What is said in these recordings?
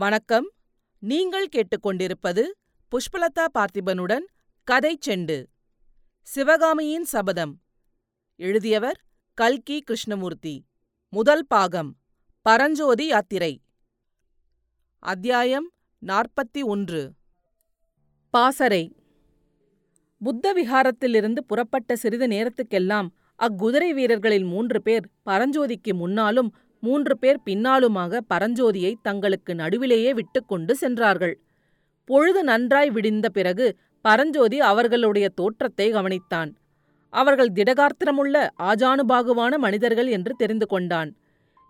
வணக்கம். நீங்கள் கேட்டுக்கொண்டிருப்பது புஷ்பலதா பார்த்திபனுடன் கதை செண்டு. சிவகாமியின் சபதம். எழுதியவர் கல்கி கிருஷ்ணமூர்த்தி. முதல் பாகம். பரஞ்சோதி யாத்திரை. அத்தியாயம் நாற்பத்தி ஒன்று. பாசறை. புத்த விஹாரத்திலிருந்து புறப்பட்ட சிறிது நேரத்துக்கெல்லாம் அக்குதிரை வீரர்களில் மூன்று பேர் பரஞ்சோதிக்கு முன்னாலும் மூன்று பேர் பின்னாலுமாக பரஞ்சோதியை தங்களுக்கு நடுவிலேயே விட்டுக்கொண்டு சென்றார்கள். பொழுது நன்றாய் விடிந்த பிறகு பரஞ்சோதி அவர்களுடைய தோற்றத்தை கவனித்தான். அவர்கள் திடகார்த்திரமுள்ள ஆஜானுபாகுவான மனிதர்கள் என்று தெரிந்து கொண்டான்.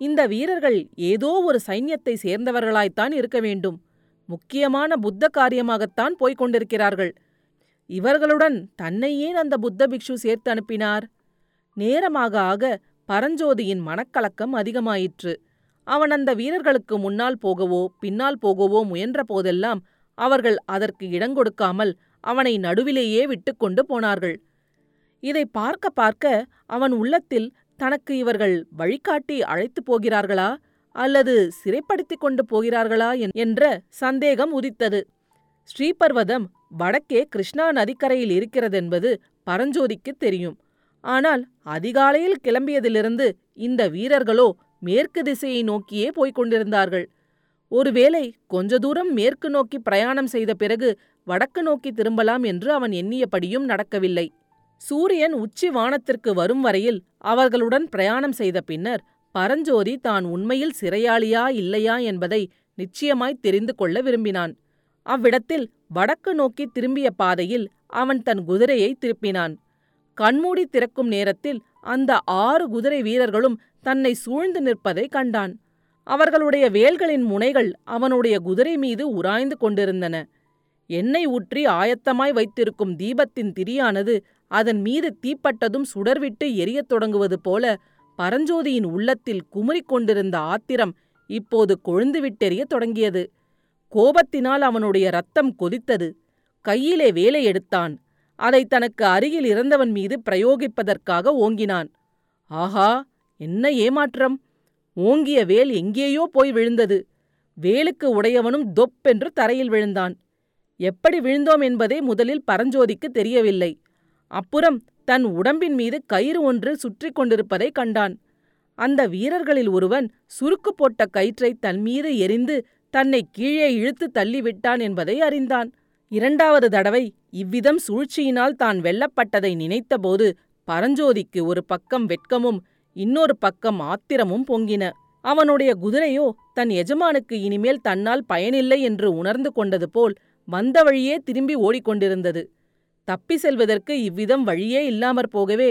இந்த வீரர்கள் ஏதோ ஒரு சைன்யத்தை சேர்ந்தவர்களாய்த்தான் இருக்க வேண்டும். முக்கியமான புத்த காரியமாகத்தான் போய்க் கொண்டிருக்கிறார்கள். இவர்களுடன் தன்னை ஏன் அந்த புத்த பிக்ஷு சேர்த்து அனுப்பினார். நேரமாக ஆக பரஞ்சோதியின் மனக்கலக்கம் அதிகமாயிற்று. அவன் அந்த வீரர்களுக்கு முன்னால் போகவோ பின்னால் போகவோ முயன்ற போதெல்லாம் அவர்கள் அதற்கு இடங்கொடுக்காமல் அவனை நடுவிலேயே விட்டுக்கொண்டு போனார்கள். இதை பார்க்க பார்க்க அவன் உள்ளத்தில் தனக்கு இவர்கள் வழிகாட்டி அழைத்துப் போகிறார்களா? அல்லது சிறைப்படுத்திக் கொண்டு போகிறார்களா என்ற சந்தேகம் உதித்தது. ஸ்ரீபர்வதம் வடக்கே கிருஷ்ணா நதிக்கரையில் இருக்கிறதென்பது பரஞ்சோதிக்குத் தெரியும். ஆனால் அதிகாலையில் கிளம்பியதிலிருந்து இந்த வீரர்களோ மேற்கு திசையை நோக்கியே போய்க் கொண்டிருந்தார்கள். ஒருவேளை கொஞ்ச தூரம் மேற்கு நோக்கி பிரயாணம் செய்த பிறகு வடக்கு நோக்கி திரும்பலாம் என்று அவன் எண்ணியபடியும் நடக்கவில்லை. சூரியன் உச்சி வானத்திற்கு வரும் வரையில் அவர்களுடன் பிரயாணம் செய்த பின்னர் பரஞ்சோதி தான் உண்மையில் சிறையாளியா இல்லையா என்பதை நிச்சயமாய் தெரிந்து கொள்ள விரும்பினான். அவ்விடத்தில் வடக்கு நோக்கி திரும்பிய பாதையில் அவன் தன் குதிரையை திருப்பினான். கண்மூடி திறக்கும் நேரத்தில் அந்த ஆறு குதிரை வீரர்களும் தன்னை சூழ்ந்து நிற்பதை கண்டான். அவர்களுடைய வேல்களின் முனைகள் அவனுடைய குதிரை மீது உராய்ந்து கொண்டிருந்தன. எண்ணெய் ஊற்றி ஆயத்தமாய் வைத்திருக்கும் தீபத்தின் திரியானது அதன் மீது தீப்பட்டதும் சுடர்விட்டு எரியத் தொடங்குவது போல பரஞ்சோதியின் உள்ளத்தில் குமுறிக் கொண்டிருந்த ஆத்திரம் இப்போது கொழுந்துவிட்டெறியத் தொடங்கியது. கோபத்தினால் அவனுடைய ரத்தம் கொதித்தது. கையிலே வேலை எடுத்தான். அதை தனக்கு அருகில் இறந்தவன் மீது பிரயோகிப்பதற்காக ஓங்கினான். ஆஹா என்ன ஏமாற்றம்! ஓங்கிய வேல் எங்கேயோ போய் விழுந்தது. வேலுக்கு உடையவனும் தொப்பென்று தரையில் விழுந்தான். எப்படி விழுந்தோம் என்பதே முதலில் பரஞ்சோதிக்கு தெரியவில்லை. அப்புறம் தன் உடம்பின் மீது கயிறு ஒன்று சுற்றி கொண்டிருப்பதை கண்டான். அந்த வீரர்களில் ஒருவன் சுருக்கு போட்ட கயிற்றை தன் மீது எரிந்து தன்னை கீழே இழுத்து தள்ளிவிட்டான் என்பதை அறிந்தான். இரண்டாவது தடவை இவ்விதம் சூழ்ச்சியினால் தான் வெல்லப்பட்டதை நினைத்தபோது பரஞ்சோதிக்கு ஒரு பக்கம் வெட்கமும் இன்னொரு பக்கம் ஆத்திரமும் பொங்கின. அவனுடைய குதிரையோ தன் எஜமானுக்கு இனிமேல் தன்னால் பயனில்லை என்று உணர்ந்து கொண்டது போல் வந்த வழியே திரும்பி ஓடிக்கொண்டிருந்தது. தப்பி செல்வதற்கு இவ்விதம் வழியே இல்லாமற் போகவே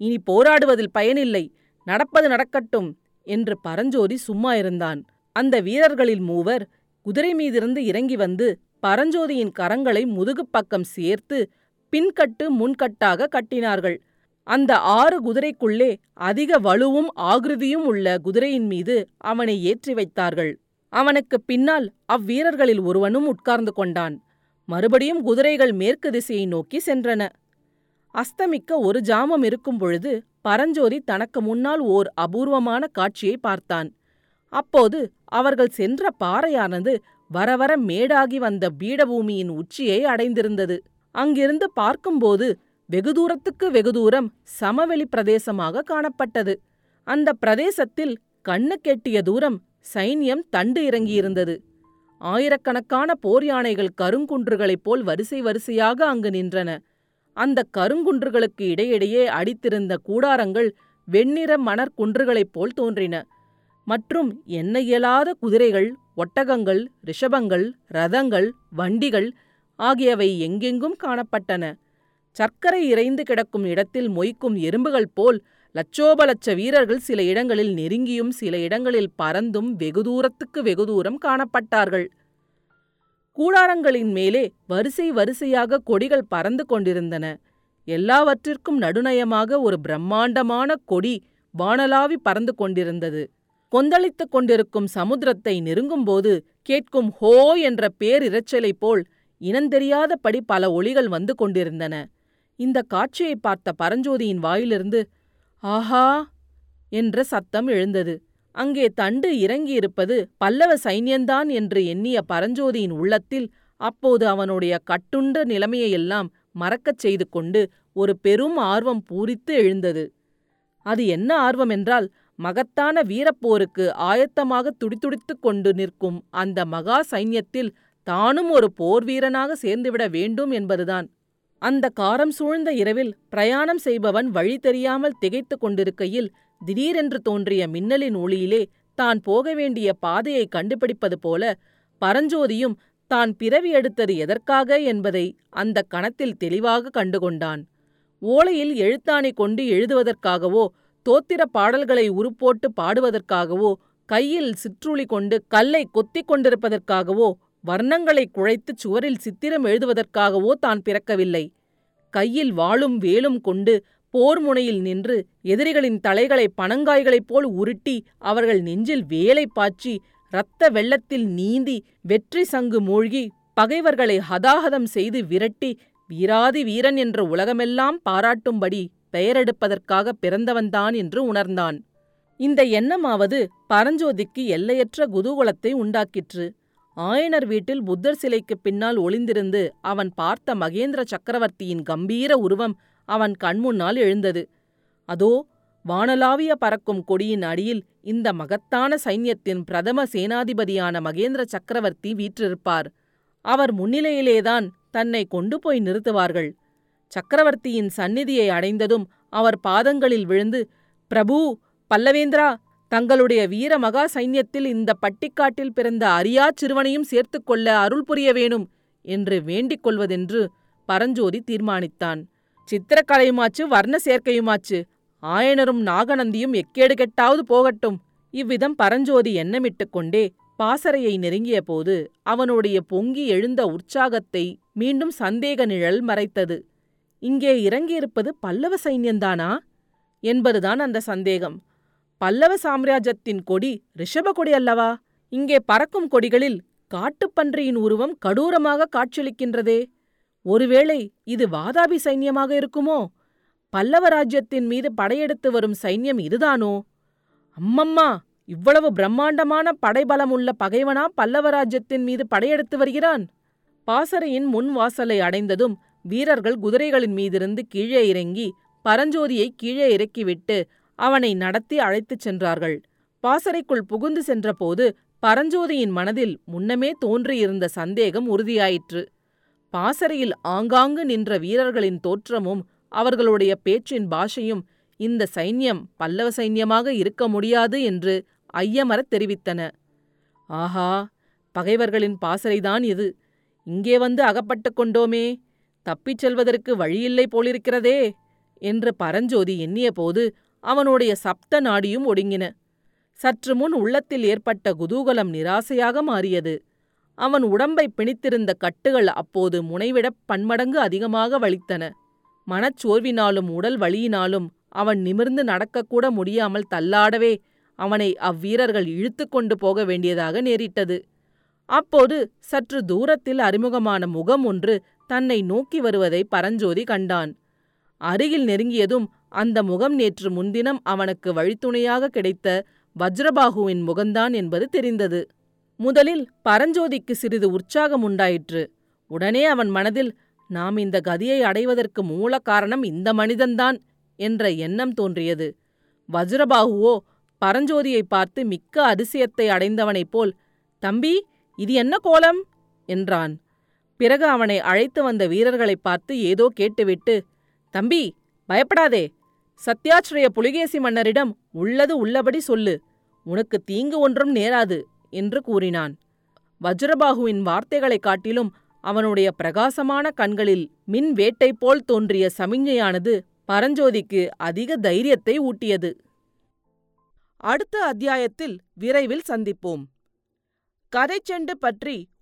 இனி போராடுவதில் பயனில்லை நடப்பது நடக்கட்டும் என்று பரஞ்சோதி சும்மா இருந்தான். அந்த வீரர்களில் மூவர் குதிரை மீதிருந்து இறங்கி வந்து பரஞ்சோதியின் கரங்களை முதுகுப் பக்கம் சேர்த்து பின்கட்டு முன்கட்டாக கட்டினார்கள். அந்த ஆறு குதிரைக்குள்ளே அதிக வலுவும் ஆகிருதியும் உள்ள குதிரையின் மீது அவனை ஏற்றி வைத்தார்கள். அவனுக்கு பின்னால் அவ்வீரர்களில் ஒருவனும் உட்கார்ந்து கொண்டான். மறுபடியும் குதிரைகள் மேற்கு திசையை நோக்கி சென்றன. அஸ்தமிக்க ஒரு ஜாமம் இருக்கும் பொழுது பரஞ்சோதி தனக்கு முன்னால் ஓர் அபூர்வமான காட்சியை பார்த்தான். அப்போது அவர்கள் சென்ற பாறையானது வரவர மேடாகி வந்த பீடபூமியின் உச்சியை அடைந்திருந்தது. அங்கிருந்து பார்க்கும்போது வெகு தூரத்துக்கு வெகு தூரம் சமவெளி பிரதேசமாக காணப்பட்டது. அந்த பிரதேசத்தில் கண்ணு கெட்டிய தூரம் சைன்யம் தண்டு இறங்கியிருந்தது. ஆயிரக்கணக்கான போர் யானைகள் கருங்குன்றுகளைப் போல் வரிசை வரிசையாக அங்கு நின்றன. அந்த கருங்குன்றுகளுக்கு இடையிடையே அடித்திருந்த கூடாரங்கள் வெண்ணிற மணற்குன்றுகளைப் போல் தோன்றின. மற்றும் எண்ண இயலாத குதிரைகள் ஒட்டகங்கள் ரிஷபங்கள் ரதங்கள் வண்டிகள் ஆகியவை எங்கெங்கும் காணப்பட்டன. சர்க்கரை இறைந்து கிடக்கும் இடத்தில் மொய்க்கும் எறும்புகள் போல் லட்சோபலட்ச வீரர்கள் சில இடங்களில் நெருங்கியும் சில இடங்களில் பறந்தும் வெகு தூரத்துக்கு வெகு தூரம் காணப்பட்டார்கள். கூடாரங்களின் மேலே வரிசை வரிசையாக கொடிகள் பறந்து கொண்டிருந்தன. எல்லாவற்றிற்கும் நடுநயமாக ஒரு பிரம்மாண்டமான கொடி வானலாவி பறந்து கொண்டிருந்தது. கொந்தளித்துக் கொண்டிருக்கும் சமுத்திரத்தை நெருங்கும்போது கேட்கும் ஹோ என்ற பேரிரைச்சலைப் போல் இனந்தெரியாதபடி பல ஒளிகள் வந்து கொண்டிருந்தன. இந்த காட்சியை பார்த்த பரஞ்சோதியின் வாயிலிருந்து ஆஹா! என்ற சத்தம் எழுந்தது. அங்கே தண்டு இறங்கியிருப்பது பல்லவ சைன்யந்தான் என்று எண்ணிய பரஞ்சோதியின் உள்ளத்தில் அப்போது அவனுடைய கட்டுண்ட நிலைமையெல்லாம் மறக்கச் செய்து கொண்டு ஒரு பெரும் ஆர்வம் பூரித்து எழுந்தது. அது என்ன ஆர்வம் என்றால் மகத்தான வீரப்போருக்கு ஆயத்தமாக துடிதுடித்துக் கொண்டு நிற்கும் அந்த மகா சைன்யத்தில் தானும் ஒரு போர் வீரனாக சேர்ந்துவிட வேண்டும் என்பதுதான். அந்த காரம் சூழ்ந்த இரவில் பிரயாணம் செய்பவன் வழி தெரியாமல் திகைத்துக் கொண்டிருக்கையில் திடீரென்று தோன்றிய மின்னலின் ஒளியிலே தான் போக வேண்டிய பாதையை கண்டுபிடிப்பது போல பரஞ்சோதியும் தான் பிறவி எடுத்தது எதற்காக என்பதை அந்த கணத்தில் தெளிவாக கண்டுகொண்டான். ஓலையில் எழுத்தாணி கொண்டு எழுதுவதற்காகவோ ஸ்தோத்திர பாடல்களை உருப்போட்டு பாடுவதற்காகவோ கையில் சிற்றுளி கொண்டு கல்லை கொத்திக் கொண்டிருப்பதற்காகவோ வர்ணங்களைக் குழைத்துச் சுவரில் சித்திரம் எழுதுவதற்காகவோ தான் பிறக்கவில்லை. கையில் வாளும் வேலும் கொண்டு போர் முனையில் நின்று எதிரிகளின் தலைகளை பனங்காய்களைப் போல் உருட்டி அவர்கள் நெஞ்சில் வேலை பாய்ச்சி இரத்த வெள்ளத்தில் நீந்தி வெற்றி சங்கு மூழ்கி பகைவர்களை ஹதாஹதம் செய்து விரட்டி வீராதி வீரன் என்ற உலகமெல்லாம் பாராட்டும்படி பெயரெடுப்பதற்காக பிறந்தவன்தான் என்று உணர்ந்தான். இந்த எண்ணமாவது பரஞ்சோதிக்கு எல்லையற்ற குதூகலத்தை உண்டாக்கிற்று. ஆயனர் வீட்டில் புத்தர் சிலைக்குப் பின்னால் ஒளிந்திருந்து அவன் பார்த்த மகேந்திர சக்கரவர்த்தியின் கம்பீர உருவம் அவன் கண்முன்னால் எழுந்தது. அதோ வானலாவிய பறக்கும் கொடியின் அடியில் இந்த மகத்தான சைன்யத்தின் பிரதம சேனாதிபதியான மகேந்திர சக்கரவர்த்தி வீற்றிருப்பார். அவர் முன்னிலையிலேதான் தன்னை கொண்டு போய் நிறுத்துவார்கள். சக்கரவர்த்தியின் சந்நிதியை அடைந்ததும் அவர் பாதங்களில் விழுந்து பிரபு பல்லவேந்திரா தங்களுடைய வீர மகா சைன்யத்தில் இந்த பட்டிக்காட்டில் பிறந்த அரியாச் சிறுவனையும் சேர்த்துக்கொள்ள அருள் புரிய வேணும் என்று வேண்டிக் கொள்வதென்று பரஞ்சோதி தீர்மானித்தான். சித்திரக்கலையுமாச்சு வர்ண சேர்க்கையுமாச்சு ஆயனரும் நாகநந்தியும் எக்கேடு கெட்டாவது போகட்டும் இவ்விதம் பரஞ்சோதி எண்ணமிட்டுக் கொண்டே பாசறையை நெருங்கிய போது அவனுடைய பொங்கி எழுந்த உற்சாகத்தை மீண்டும் சந்தேக நிழல் மறைத்தது. இங்கே இறங்கியிருப்பது பல்லவ சைன்யந்தானா? என்பதுதான் அந்த சந்தேகம். பல்லவ சாம்ராஜ்யத்தின் கொடி ரிஷப கொடி அல்லவா? இங்கே பறக்கும் கொடிகளில் காட்டுப்பன்றியின் உருவம் கடூரமாக காட்சியளிக்கின்றதே. ஒருவேளை இது வாதாபி சைன்யமாக இருக்குமோ? பல்லவ ராஜ்யத்தின் மீது படையெடுத்து வரும் சைன்யம் இதுதானோ? அம்மம்மா இவ்வளவு பிரம்மாண்டமான படைபலம் உள்ள பகைவனா பல்லவ ராஜ்யத்தின் மீது படையெடுத்து வருகிறான்? பாசறையின் முன் வாசலை அடைந்ததும் வீரர்கள் குதிரைகளின் மீதிருந்து கீழே இறங்கி பரஞ்சோதியை கீழே இறக்கிவிட்டு அவனை நடத்தி அழைத்துச் சென்றார்கள். பாசறைக்குள் புகுந்து சென்றபோது பரஞ்சோதியின் மனதில் முன்னமே தோன்றியிருந்த சந்தேகம் உறுதியாயிற்று. பாசறையில் ஆங்காங்கு நின்ற வீரர்களின் தோற்றமும் அவர்களுடைய பேச்சின் பாஷையும் இந்த சைன்யம் பல்லவ சைன்யமாக இருக்க முடியாது என்று ஐயமரத் தெரிவித்தன. ஆஹா பகைவர்களின் பாசறைதான் இது. இங்கே வந்து அகப்பட்டுக் கொண்டோமே. தப்பிச் செல்வதற்கு வழியில்லை போலிருக்கிறதே என்று பரஞ்சோதி எண்ணியபோது அவனுடைய சப்த நாடியும் ஒடுங்கின. சற்று முன் உள்ளத்தில் ஏற்பட்ட குதூகலம் நிராசையாக மாறியது. அவன் உடம்பை பிணித்திருந்த கட்டுகள் அப்போது முனைவிடப் பன்மடங்கு அதிகமாக வலித்தன. மனச்சோர்வினாலும் உடல் வலியினாலும் அவன் நிமிர்ந்து நடக்கக்கூட முடியாமல் தள்ளாடவே அவனை அவ்வீரர்கள் இழுத்து கொண்டு போக வேண்டியதாக நேரிட்டது. அப்போது சற்று தூரத்தில் அறிமுகமான முகம் ஒன்று தன்னை நோக்கி வருவதை பரஞ்சோதி கண்டான். அருகில் நெருங்கியதும் அந்த முகம் நேற்று முன்தினம் அவனுக்கு வழித்துணையாக கிடைத்த வஜ்ரபாகுவின் முகந்தான் என்பது தெரிந்தது. முதலில் பரஞ்சோதிக்கு சிறிது உற்சாகம் உண்டாயிற்று. உடனே அவன் மனதில் நாம் இந்த கதியை அடைவதற்கு மூல காரணம் இந்த மனிதன்தான் என்ற எண்ணம் தோன்றியது. வஜ்ரபாகுவோ பரஞ்சோதியை பார்த்து மிக்க அதிசயத்தை அடைந்தவனைப் போல் தம்பி இது என்ன கோலம்? என்றான். பிறகு அவனை அழைத்து வந்த வீரர்களைப் பார்த்து ஏதோ கேட்டுவிட்டு தம்பி பயப்படாதே. சத்யாச்சிரய புலிகேசி மன்னரிடம் உள்ளது உள்ளபடி சொல்லு. உனக்கு தீங்கு ஒன்றும் நேராது என்று கூறினான். வஜ்ரபாகுவின் வார்த்தைகளைக் காட்டிலும் அவனுடைய பிரகாசமான கண்களில் மின் வேட்டை போல் தோன்றிய சமிஞ்ஞையானது பரஞ்சோதிக்கு அதிக தைரியத்தை ஊட்டியது. அடுத்த அத்தியாயத்தில் விரைவில் சந்திப்போம். கதைச்செண்டு பற்றி